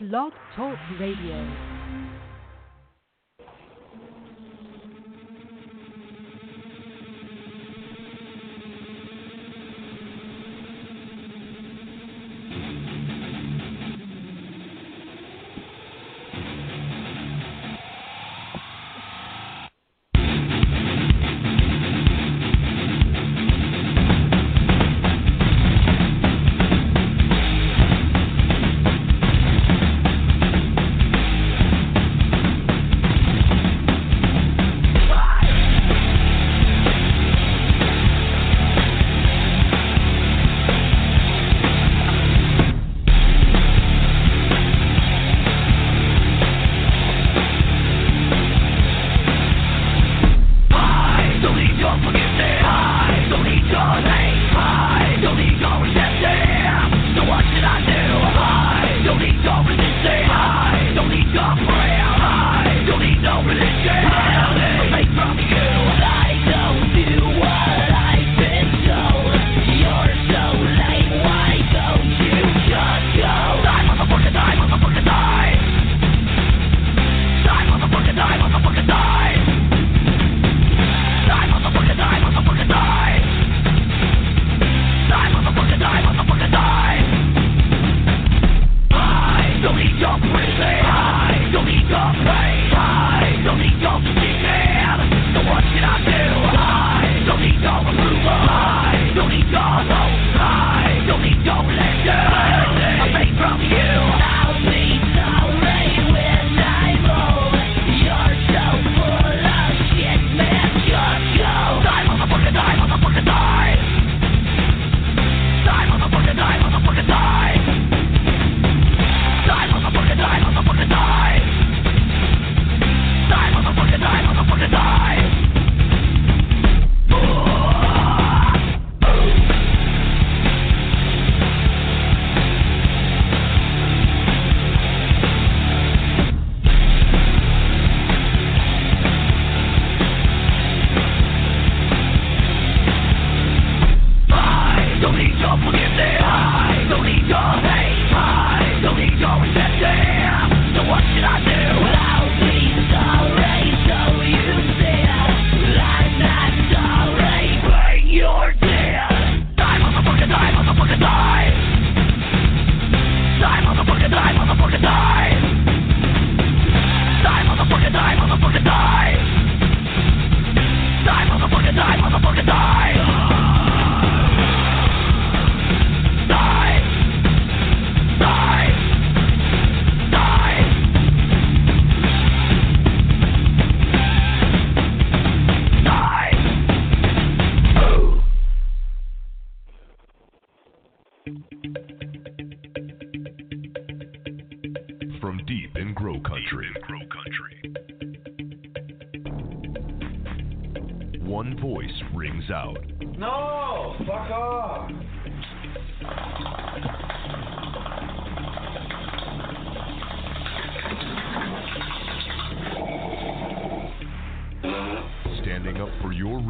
Blog Talk Radio.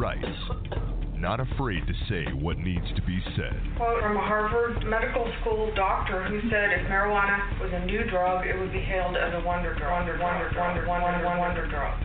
Rights. Not afraid to say what needs to be said. quote from a Harvard Medical School doctor who said if marijuana was a new drug, it would be hailed as a wonder drug. Wonder, wonder, wonder, wonder, wonder, wonder drug.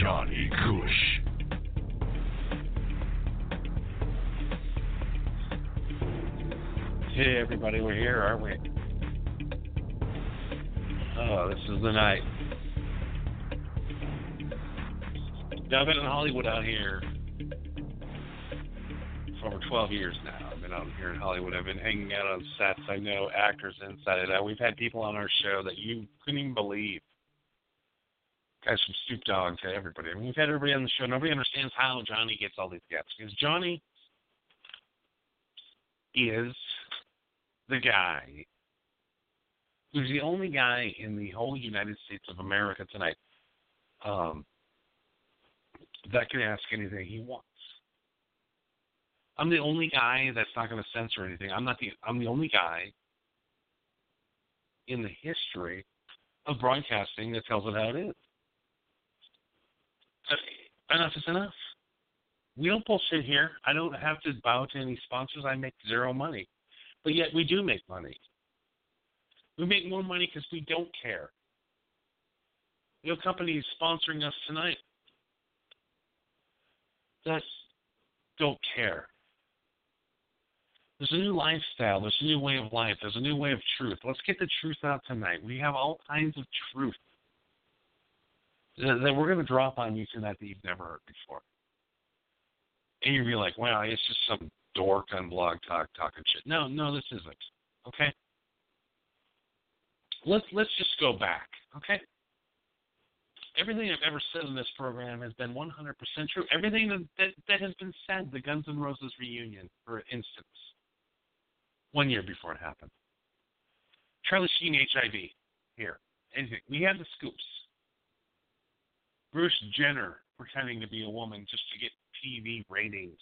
Johnny Cush. Hey, everybody, we're here, aren't we? Oh, this is the night. Now, I've been in Hollywood out here for over 12 years now. I've been out here in Hollywood. I've been hanging out on sets. I know actors inside and out. We've had people on our show that you couldn't even believe. Guys from Snoop Dogg to everybody. I mean, we've had everybody on the show. Nobody understands how Johnny gets all these guests because Johnny is the guy who's the only guy in the whole United States of America tonight um, that can ask anything he wants. I'm the only guy that's not going to censor anything. I'm not the. I'm the only guy in the history of broadcasting that tells it how it is. Uh, enough is enough. We don't bullshit here. I don't have to bow to any sponsors. I make zero money, but yet we do make money. We make more money because we don't care. You company is sponsoring us tonight that don't care. There's a new lifestyle. There's a new way of life. There's a new way of truth. Let's get the truth out tonight. We have all kinds of truth that we're going to drop on you tonight that you've never heard before. And you'll be like, wow, it's just some dork on Blog Talk talking shit. No, no, this isn't. Okay? Let's let's just go back. Okay? Everything I've ever said in this program has been 100% true. Everything that, that, that has been said, the Guns N' Roses reunion, for instance, one year before it happened. Charlie Sheen HIV here. Anything. We had the scoops. Bruce Jenner pretending to be a woman just to get TV ratings.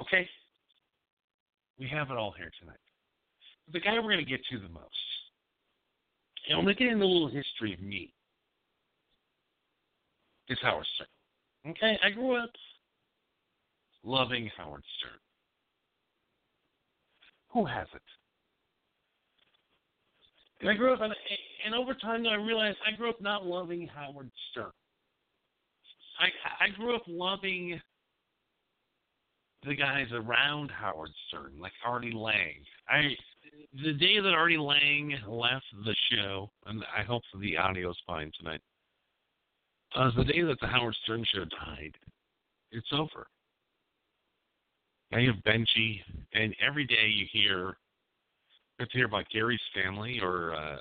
Okay? We have it all here tonight. The guy we're going to get to the most, and I'm going to get into a little history of me, is Howard Stern. Okay? I grew up loving Howard Stern. Who hasn't? And I grew up, and, and over time, I realized I grew up not loving Howard Stern. I I grew up loving the guys around Howard Stern, like Artie Lange. I the day that Artie Lange left the show, and I hope the audio's fine tonight. Uh, the day that the Howard Stern show died, it's over. Now you have Benji, and every day you hear you hear about Gary's family or uh,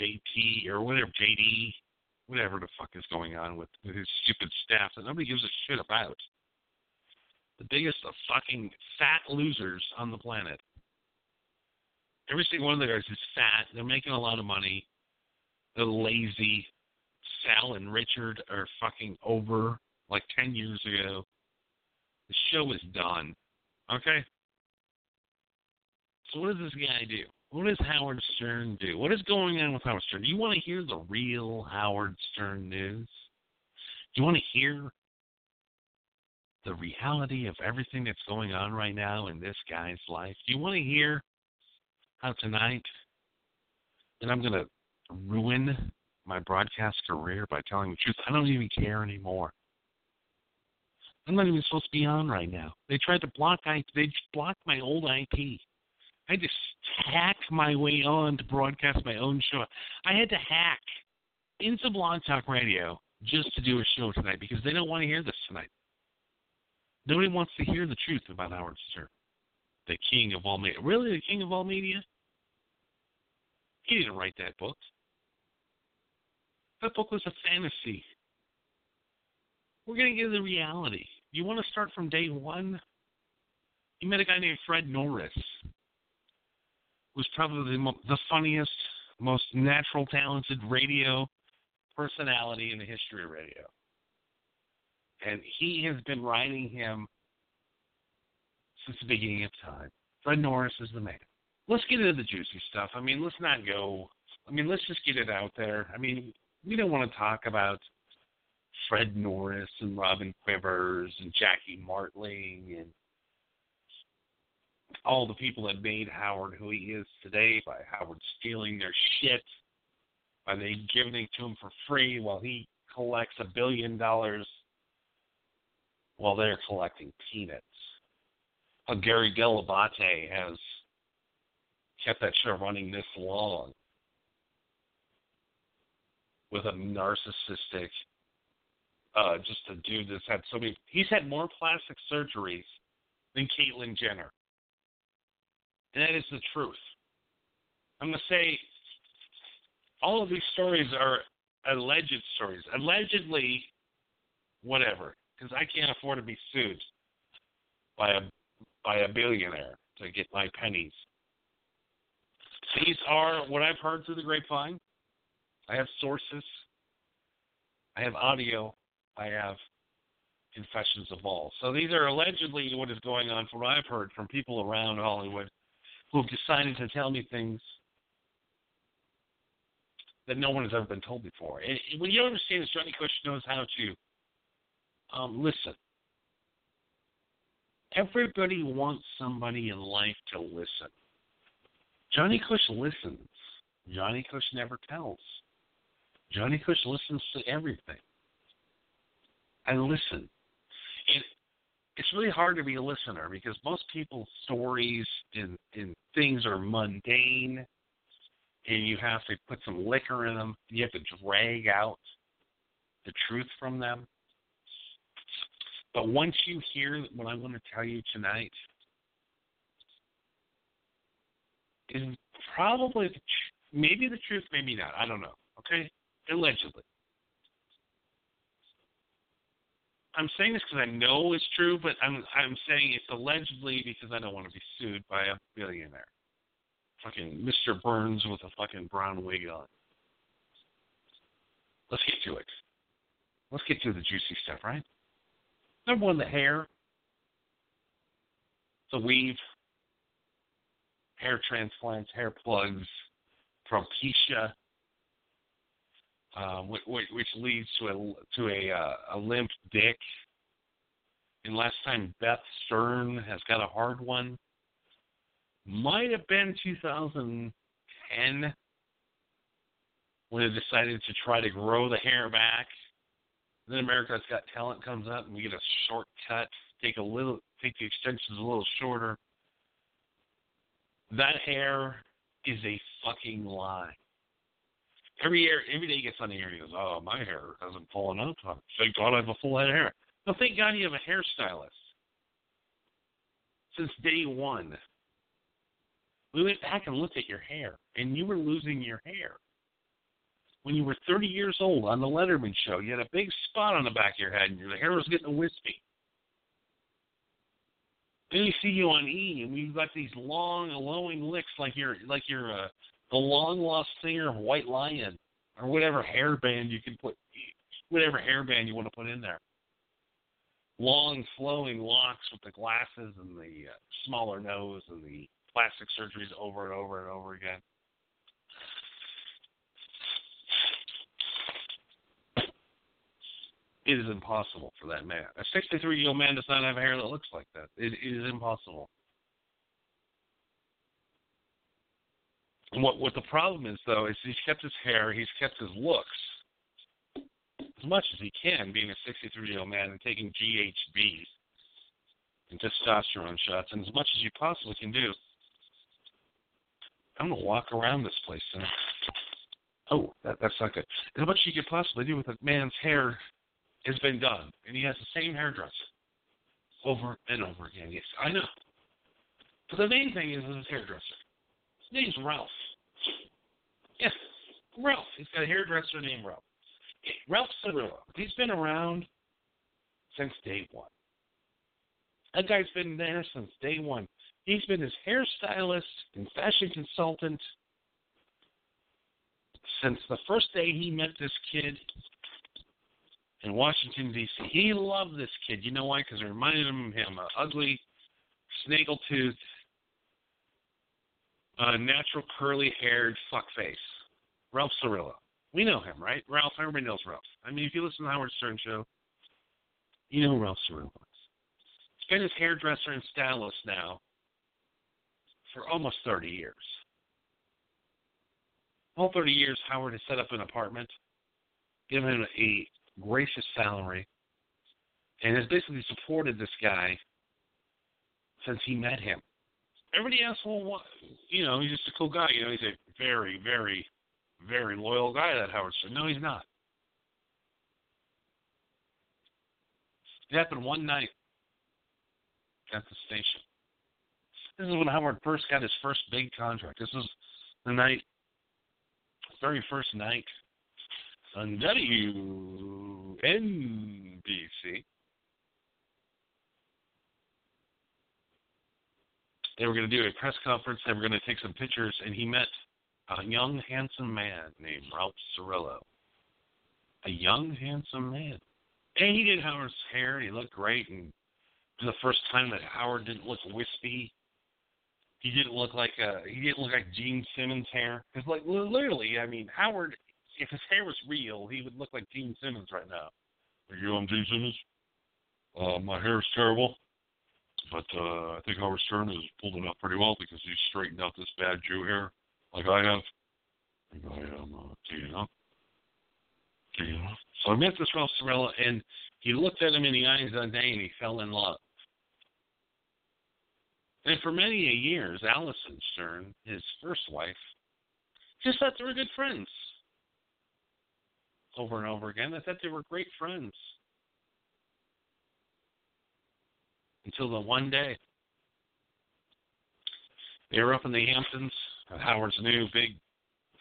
JP or whatever JD, whatever the fuck is going on with, with his stupid staff that nobody gives a shit about. The biggest of fucking fat losers on the planet. Every single one of the guys is fat. They're making a lot of money. They're lazy. Sal and Richard are fucking over like 10 years ago. The show is done. Okay? So what does this guy do? What does Howard Stern do? What is going on with Howard Stern? Do you want to hear the real Howard Stern news? Do you want to hear the reality of everything that's going on right now in this guy's life? Do you want to hear how tonight that I'm going to ruin my broadcast career by telling the truth? I don't even care anymore. I'm not even supposed to be on right now. They tried to block I they blocked my old IP. I had to hack my way on to broadcast my own show. I had to hack into Blog Talk Radio just to do a show tonight because they don't want to hear this tonight. Nobody wants to hear the truth about Howard Stern, the king of all media. Really, the king of all media? He didn't write that book. That book was a fantasy. We're going to get the reality. You want to start from day one? You met a guy named Fred Norris, who's probably the, the funniest, most natural, talented radio personality in the history of radio. And he has been writing him since the beginning of time. Fred Norris is the man. Let's get into the juicy stuff. I mean, let's not go. I mean, let's just get it out there. I mean, we don't want to talk about Fred Norris and Robin Quivers and Jackie Martling and all the people that made Howard who he is today by Howard stealing their shit, by they giving it to him for free while he collects a billion dollars while they're collecting peanuts. How Gary Dell'Abate has kept that show running this long with a narcissistic uh, just a dude that's had so many. He's had more plastic surgeries than Caitlyn Jenner, and that is the truth. I'm gonna say all of these stories are alleged stories, allegedly, whatever, because I can't afford to be sued by a by a billionaire to get my pennies. These are what I've heard through the grapevine. I have sources. I have audio. I have confessions of all. So these are allegedly what is going on from what I've heard from people around Hollywood who have decided to tell me things that no one has ever been told before. And what you understand is Johnny Cush knows how to um, listen. Everybody wants somebody in life to listen. Johnny Cush listens. Johnny Cush never tells. Johnny Cush listens to everything. I listen. And it's really hard to be a listener because most people's stories and, and things are mundane and you have to put some liquor in them. You have to drag out the truth from them. But once you hear what I'm going to tell you tonight, is probably the tr- maybe the truth, maybe not. I don't know. Okay, allegedly. I'm saying this because I know it's true, but I'm I'm saying it's allegedly because I don't want to be sued by a billionaire. Fucking Mr. Burns with a fucking brown wig on. Let's get to it. Let's get to the juicy stuff, right? Number one, the hair, the weave, hair transplants, hair plugs, propecia, uh, which, which, leads to a to a uh, a limp dick. And last time Beth Stern has got a hard one. Might have been 2010 when they decided to try to grow the hair back. Then America's Got Talent comes up and we get a shortcut, take a little, take the extensions a little shorter. That hair is a fucking lie. Every year, every day he gets on the air and he goes, "Oh, my hair hasn't fallen out. Thank God I have a full head of hair." No, thank God you have a hairstylist. Since day one, we went back and looked at your hair, and you were losing your hair. When you were 30 years old on the Letterman show, you had a big spot on the back of your head, and your hair was getting wispy. Then we see you on E, and we've got these long, glowing licks like you're like you're uh, the long lost singer of White Lion, or whatever hairband you can put, whatever hairband you want to put in there. Long flowing locks with the glasses and the uh, smaller nose and the plastic surgeries over and over and over again. It is impossible for that man. A 63 year old man does not have hair that looks like that. It, it is impossible. What what the problem is though is he's kept his hair, he's kept his looks as much as he can, being a 63 year old man and taking GHB and testosterone shots, and as much as you possibly can do. I'm gonna walk around this place and oh, that, that's not good. As much as you could possibly do with a man's hair has been done, and he has the same hairdresser over and over again. Yes, I know. But the main thing is his hairdresser. His name's Ralph. Yes, Ralph. He's got a hairdresser named Ralph. Ralph Cirillo. He's been around since day one. That guy's been there since day one. He's been his hairstylist and fashion consultant since the first day he met this kid in Washington D.C. He loved this kid. You know why? Because it reminded him of him, an ugly, snaggle-toothed, uh, natural curly-haired fuckface, Ralph Cirillo. We know him, right? Ralph. Everybody knows Ralph. I mean, if you listen to Howard Stern show, you know who Ralph Cirillo is. He's been his hairdresser and stylist now for almost 30 years. All 30 years, Howard has set up an apartment, given him a gracious salary, and has basically supported this guy since he met him. Everybody asks, well, what, you know, he's just a cool guy. You know, he's a very, very, very loyal guy, that Howard Stern. No, he's not. It happened one night at the station. This is when Howard first got his first big contract. This was the night, very first night on WNBC. They were going to do a press conference. They were going to take some pictures, and he met a young, handsome man named Ralph Cirillo. A young, handsome man. And he did Howard's hair, and he looked great. And for the first time that Howard didn't look wispy. He didn't look like uh he didn't look like Gene Simmons' hair. Because like literally, I mean, Howard, if his hair was real, he would look like Gene Simmons right now. Are you on Gene Simmons? Uh, my hair is terrible. But uh, I think Howard Stern has pulled it off pretty well because he's straightened out this bad Jew hair like I have. I am uh, up. Teeing. So I met this Ralph and he looked at him in the eyes that day, and he fell in love. And for many years, Allison Stern, his first wife, just thought they were good friends. Over and over again, I thought they were great friends. until the one day they were up in the Hamptons Howard's new big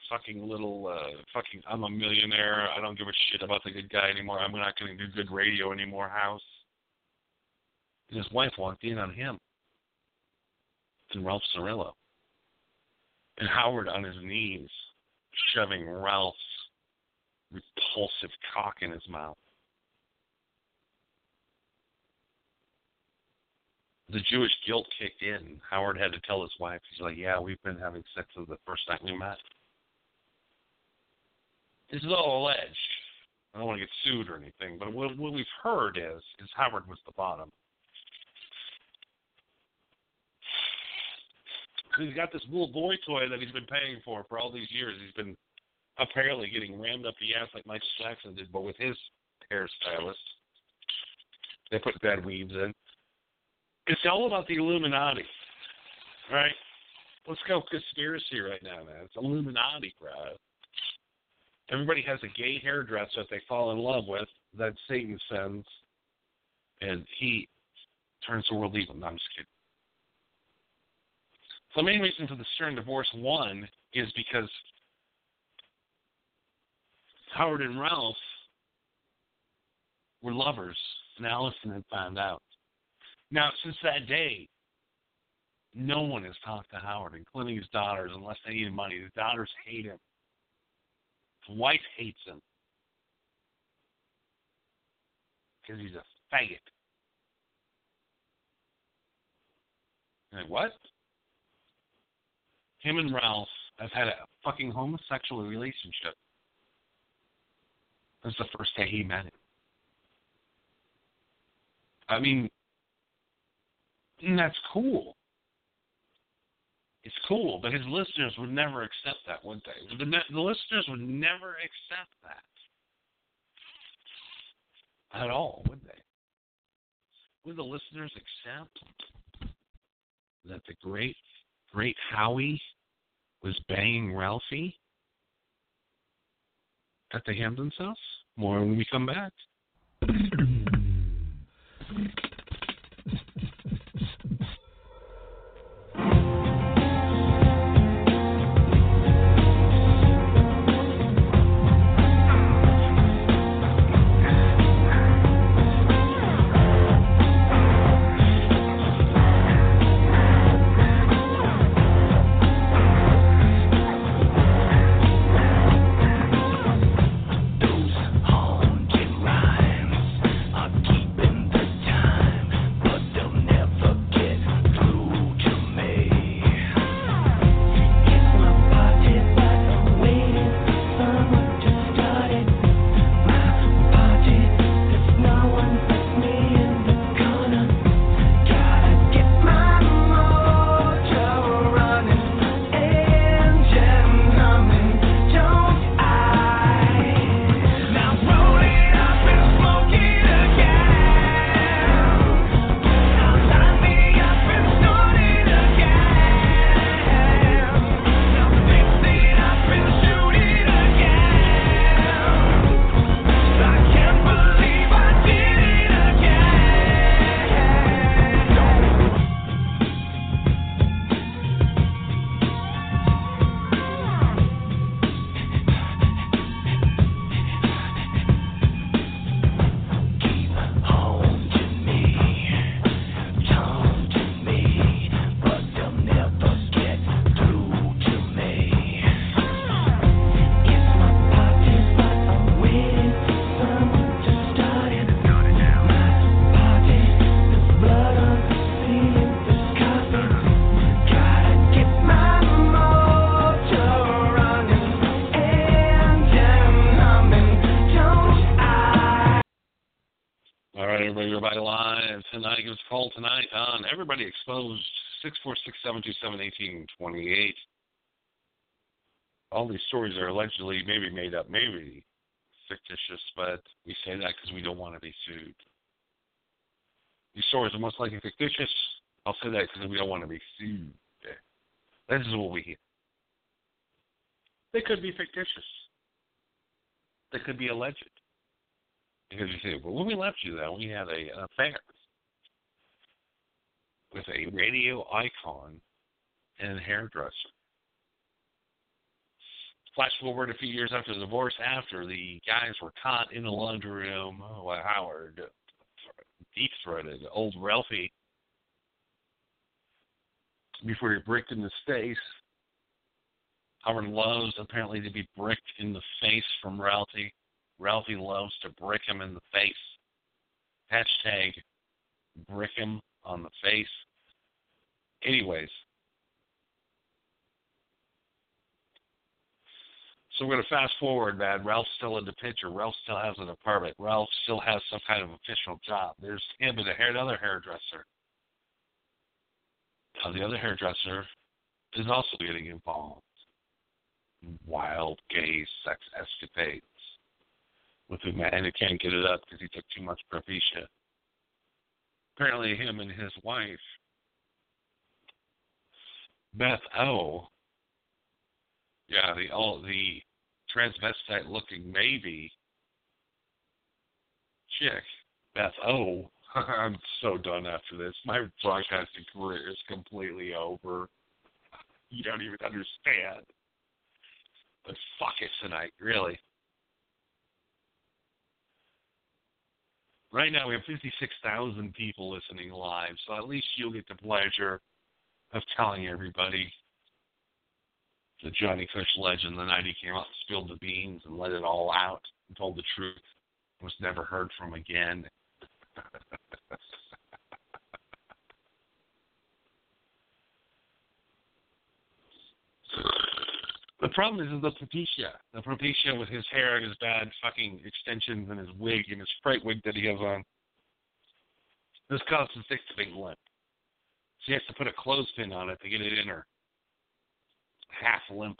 fucking little uh fucking I'm a millionaire, I don't give a shit about the good guy anymore, I'm not gonna do good radio anymore house. And his wife walked in on him. And Ralph Cirillo. And Howard on his knees, shoving Ralph's repulsive cock in his mouth. The Jewish guilt kicked in. Howard had to tell his wife, he's like, Yeah, we've been having sex since the first night we met. This is all alleged. I don't want to get sued or anything, but what, what we've heard is is Howard was the bottom. He's got this little boy toy that he's been paying for for all these years. He's been apparently getting rammed up the ass like Michael Jackson did, but with his hairstylist. They put bad weaves in. It's all about the Illuminati, right? Let's go conspiracy right now, man. It's Illuminati, bro. Everybody has a gay hairdresser that they fall in love with that Satan sends, and he turns the world evil. No, I'm just kidding. So the main reason for the Stern divorce, one, is because Howard and Ralph were lovers, and Allison had found out. Now, since that day, no one has talked to Howard, including his daughters, unless they need money. His daughters hate him. His wife hates him because he's a faggot. Like, what? Him and Ralph have had a fucking homosexual relationship. That's the first day he met him. I mean, and that's cool. It's cool, but his listeners would never accept that, would they? The, the listeners would never accept that at all, would they? Would the listeners accept that the great, great Howie was banging Ralphie at the Hamptons house? More when we come back. Everybody Exposed, 646-727-1828. All these stories are allegedly maybe made up, maybe fictitious, but we say that because we don't want to be sued. These stories are most likely fictitious. I'll say that because we don't want to be sued. This is what we hear. They could be fictitious. They could be alleged. Because you say, well, when we left you, though, we had a, an affair with a radio icon and hairdresser. Flash forward a few years after the divorce, after the guys were caught in the laundry room, oh, Howard deep throated old Ralphie before he bricked in the face. Howard loves apparently to be bricked in the face from Ralphie. Ralphie loves to brick him in the face. Hashtag brick him on the face. Anyways, so we're going to fast forward, man. Ralph's still in the picture. Ralph still has an apartment. Ralph still has some kind of official job. There's him and another hairdresser. Now, the other hairdresser is also getting involved in wild gay sex escapades with a man who can't get it up because he took too much Propecia. Apparently, him and his wife, Beth O, yeah, the all the transvestite looking maybe chick, Beth O. I'm so done after this. My broadcasting career is completely over. You don't even understand. But fuck it tonight, really. Right now we have 56,000 people listening live, so at least you'll get the pleasure of telling everybody the Johnny Fish legend the night he came out spilled the beans and let it all out and told the truth. Was never heard from again. the problem is, is the Propecia. The Propecia with his hair and his bad fucking extensions and his wig and his fright wig that he has on. This causes Dick to be limp. She has to put a clothespin on it to get it in her half limp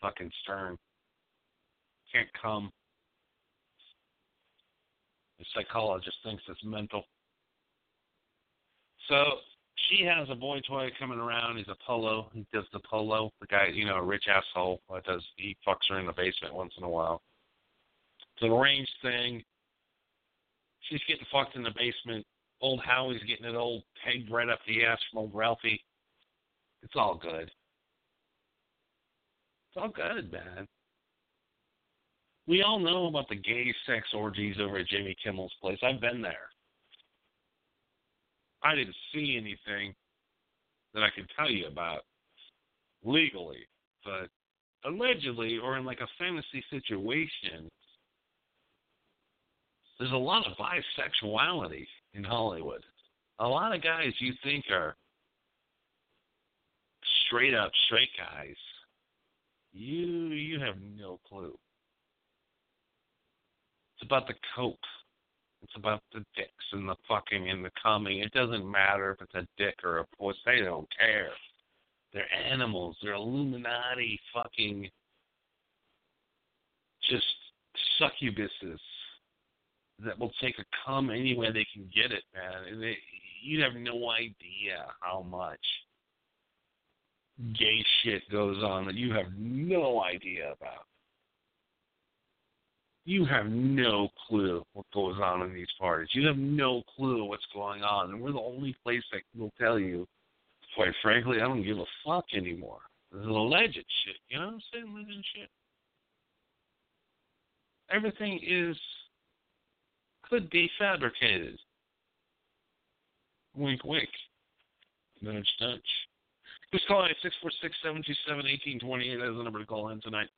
fucking stern. Can't come. The psychologist thinks it's mental. So she has a boy toy coming around. He's a polo. He does the polo. The guy, you know, a rich asshole does. He fucks her in the basement once in a while. It's an arranged thing. She's getting fucked in the basement. Old Howie's getting it old pegged right up the ass from old Ralphie. It's all good. It's all good, man. We all know about the gay sex orgies over at Jimmy Kimmel's place. I've been there. I didn't see anything that I can tell you about legally, but allegedly or in like a fantasy situation, there's a lot of bisexuality in Hollywood. A lot of guys you think are straight up straight guys you you have no clue. It's about the coke. It's about the dicks and the fucking and the coming. It doesn't matter if it's a dick or a puss. They don't care. They're animals. They're Illuminati fucking just succubuses that will take a cum any way they can get it, man. And they, you have no idea how much gay shit goes on that you have no idea about. You have no clue what goes on in these parties. You have no clue what's going on. And we're the only place that will tell you, quite frankly, I don't give a fuck anymore. This is alleged shit. You know what I'm saying? Alleged shit. Everything is could be fabricated. Wink, wink. Nudge, nudge. Calling at 646 727 1828? That's the number to call in tonight.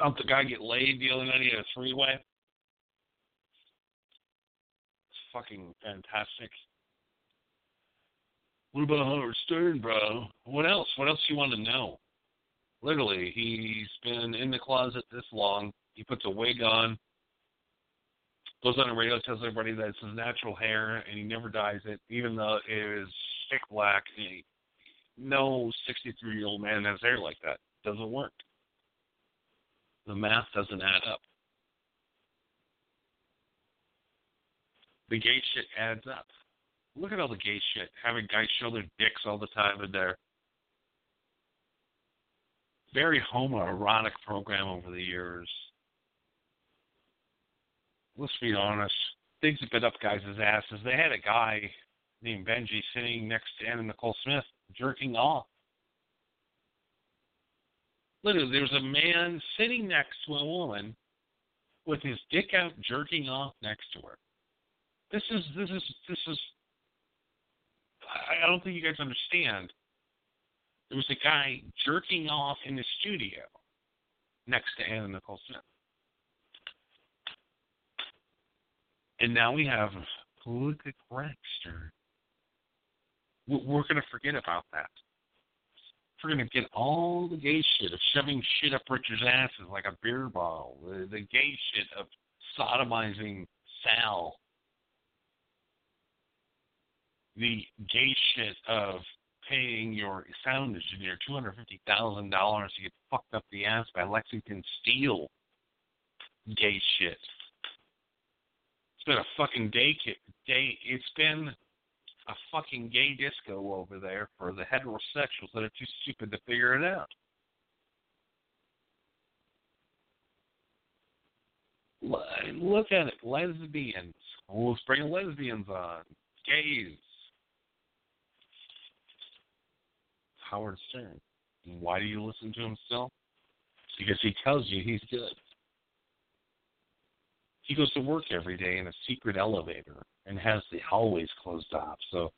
Helped the guy get laid the other night. Had a three way. It's fucking fantastic. What about Howard Stern, bro? What else? What else do you want to know? Literally, he's been in the closet this long. He puts a wig on, goes on the radio, tells everybody that it's his natural hair, and he never dyes it, even though it is thick black. He, no 63 year old man has hair like that. Doesn't work. The math doesn't add up. The gay shit adds up. Look at all the gay shit. Having guys show their dicks all the time in their very homoerotic program over the years. Let's be honest. Things have been up guys' asses. They had a guy named Benji sitting next to Anna Nicole Smith jerking off. Literally, there was a man sitting next to a woman with his dick out jerking off next to her. This is this is this is I don't think you guys understand. There was a guy jerking off in the studio next to Anna Nicole Smith. And now we have politically correct. We're going to forget about that. We're going to get all the gay shit of shoving shit up Richard's asses like a beer bottle, the, the gay shit of sodomizing Sal, the gay shit of paying your sound engineer two hundred fifty thousand dollars to get fucked up the ass by Lexington Steele. Gay shit. It's been a fucking day day. It's been a fucking gay disco over there for the heterosexuals that are too stupid to figure it out. Look at it, lesbians. let's bring lesbians on. Gays. Howard Stern. Why do you listen to him still? Because he tells you he's good. He goes to work every day in a secret elevator and has the hallways closed off. So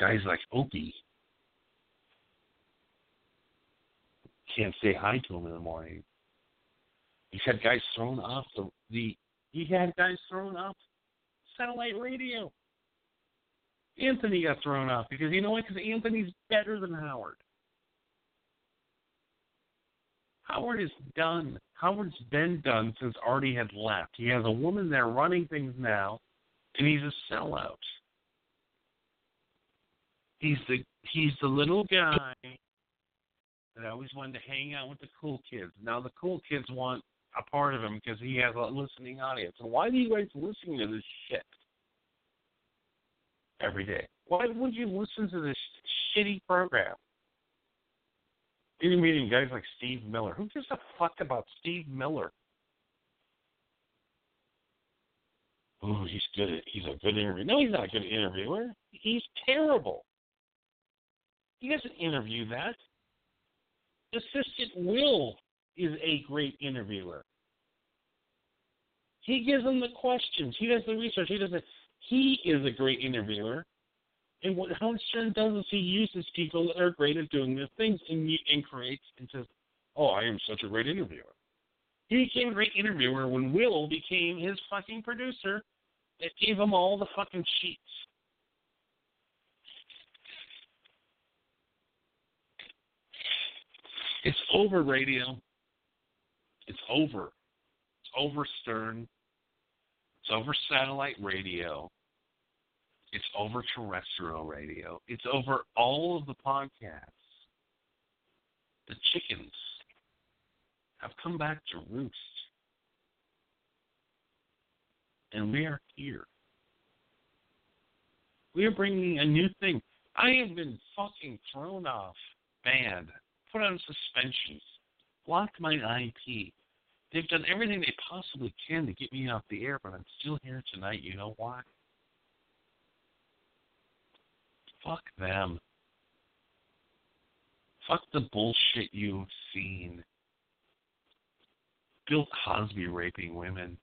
guys like Opie can't say hi to him in the morning. He's had guys thrown off the the he had guys thrown off satellite radio. Anthony got thrown off because you know what? Because Anthony's better than Howard. Howard is done. Howard's been done since Artie had left. He has a woman there running things now, and he's a sellout. He's the he's the little guy that always wanted to hang out with the cool kids. Now the cool kids want a part of him because he has a listening audience. And why do you guys listen to this shit? every day. Why would you listen to this shitty program? Interviewing guys like Steve Miller. Who gives a fuck about Steve Miller? Oh, he's good. He's a good interviewer. No, he's not a good interviewer. He's terrible. He doesn't interview that. Assistant Will is a great interviewer. He gives them the questions. He does the research. He does it. He is a great interviewer. And what Howard Stern does is he uses people that are great at doing their things and, and creates and says, Oh, I am such a great interviewer. He became a great interviewer when Will became his fucking producer that gave him all the fucking sheets. It's over radio. It's over. It's over Stern. It's over satellite radio. It's over terrestrial radio. It's over all of the podcasts. The chickens have come back to roost. And we are here. We are bringing a new thing. I have been fucking thrown off, banned, put on suspensions, blocked my IP, They've done everything they possibly can to get me off the air, but I'm still here tonight. You know why? Fuck them. Fuck the bullshit you've seen. Bill Cosby raping women.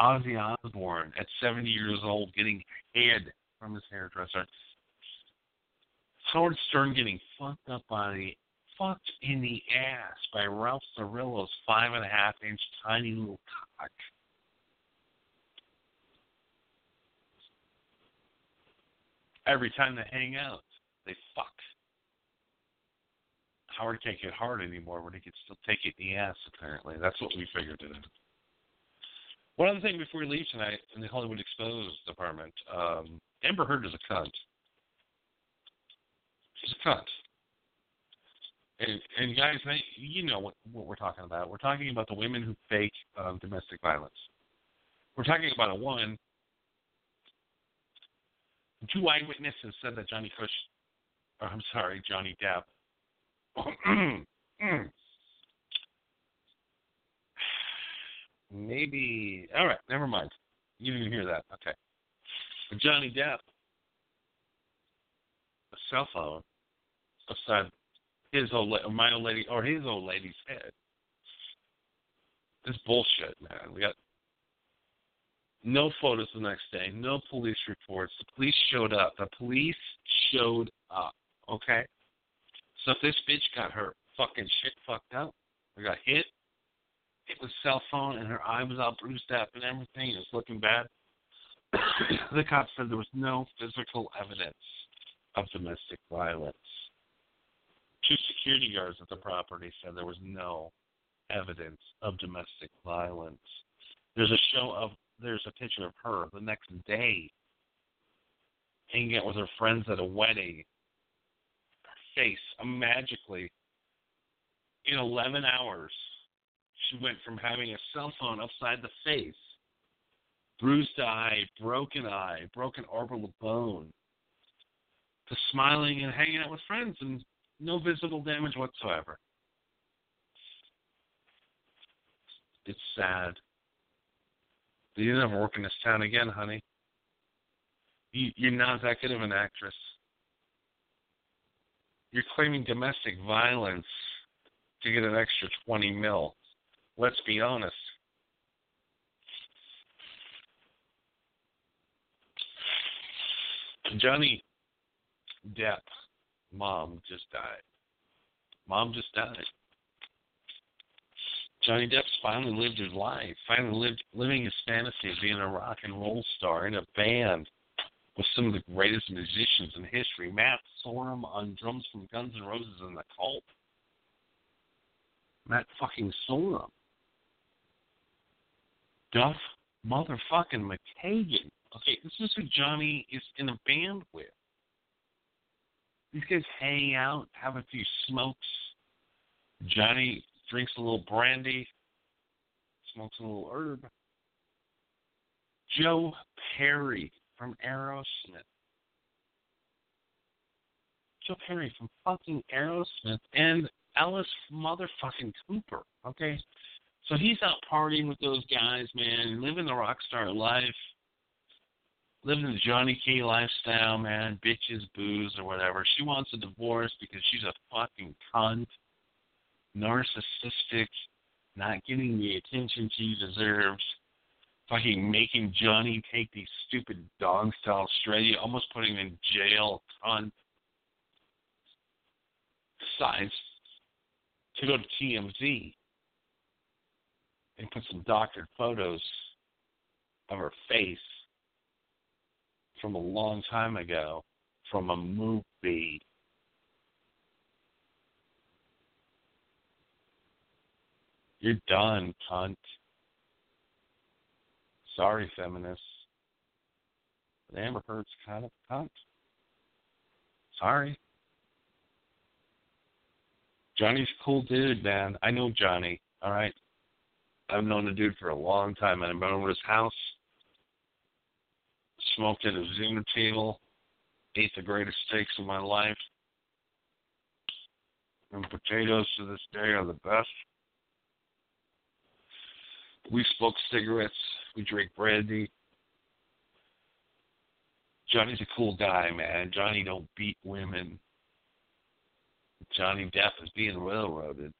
Ozzy Osbourne at 70 years old getting head from his hairdresser. Howard Stern getting fucked up by the fucked in the ass by Ralph Cirillo's five and a half inch tiny little cock. Every time they hang out, they fuck. Howard can't get hard anymore, but he can still take it in the ass. Apparently, that's what we figured today. One other thing before we leave tonight in the Hollywood Exposed department, um, Amber Heard is a cunt. She's a cunt. And, and guys, you know what, what we're talking about. We're talking about the women who fake um, domestic violence. We're talking about a woman. Two eyewitnesses said that Johnny Cush, or I'm sorry, Johnny Depp. Mm. Maybe. All right, never mind. You didn't hear that. Okay. Johnny Depp, a cell phone beside his old my old lady or his old lady's head. This bullshit, man. We got no photos the next day, no police reports. The police showed up. The police showed up. Okay? So if this bitch got her fucking shit fucked up, or got hit, hit with cell phone, and her eye was all bruised up and everything, it was looking bad. the cops said there was no physical evidence of domestic violence. Two security guards at the property said there was no evidence of domestic violence. There's a show of there's a picture of her the next day hanging out with her friends at a wedding. Face magically in 11 hours she went from having a cell phone upside the face, bruised eye, broken eye, broken orbital bone, to smiling and hanging out with friends and no visible damage whatsoever. It's sad. You never work in this town again, honey. You, you're not that good of an actress. You're claiming domestic violence to get an extra 20 mil. Let's be honest. Johnny Depp, mom just died. Mom just died. Johnny Depp's finally lived his life, finally lived living his fantasy of being a rock and roll star in a band with some of the greatest musicians in history. Matt Sorum on drums from Guns N' Roses and the Cult. Matt fucking Sorum. Duff motherfucking McKagan. Okay, this is who Johnny is in a band with. These guys hang out, have a few smokes. Johnny drinks a little brandy, smokes a little herb. Joe Perry from Aerosmith. Joe Perry from fucking Aerosmith and Alice motherfucking Cooper. Okay, so he's out partying with those guys, man, living the rock star life, living the Johnny K lifestyle, man, bitches, booze, or whatever. She wants a divorce because she's a fucking cunt, narcissistic, not getting the attention she deserves, fucking making Johnny take these stupid dogs to Australia, almost putting him in jail, cunt. Decides to go to TMZ and put some doctored photos of her face from a long time ago from a movie. You're done, cunt. Sorry, feminists. But Amber Heard's kind of a cunt. Sorry. Johnny's a cool dude, man. I know Johnny. All right. I've known the dude for a long time, I've been over his house, smoked at his dinner table, ate the greatest steaks of my life, and potatoes to this day are the best. We smoke cigarettes. We drink brandy. Johnny's a cool guy, man. Johnny don't beat women. Johnny Depp is being railroaded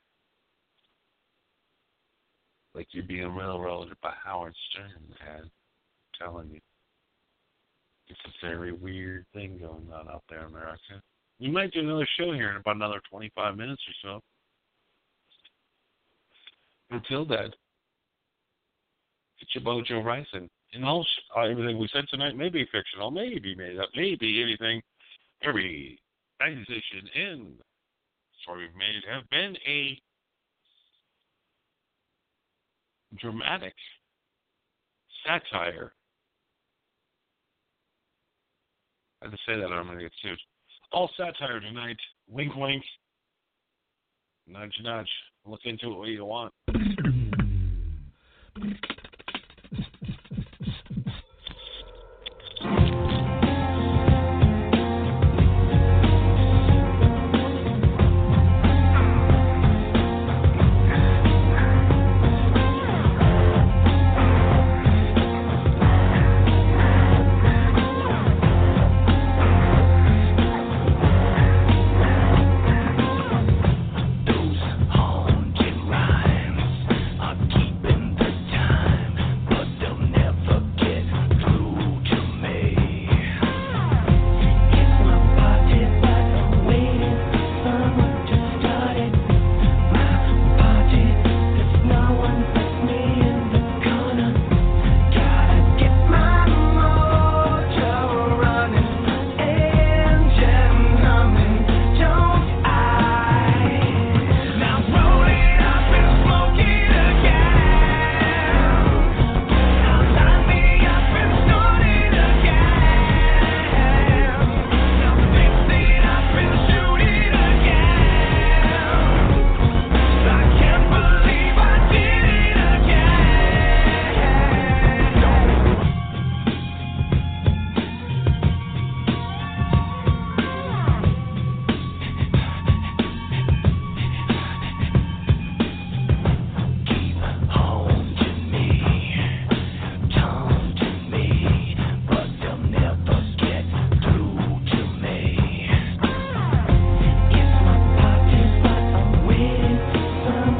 like you're being railroaded by Howard Stern, man. I'm telling you. It's a very weird thing going on out there in America. We might do another show here in about another 25 minutes or so. Until then, it's Bojo Rising. And all uh, everything we said tonight may be fictional, may be made up, may be anything. Every accusation in story we've made have been a dramatic satire. I have to say that or I'm going to get sued. All satire tonight. Wink, wink. Nudge, nudge. Look into it what you want.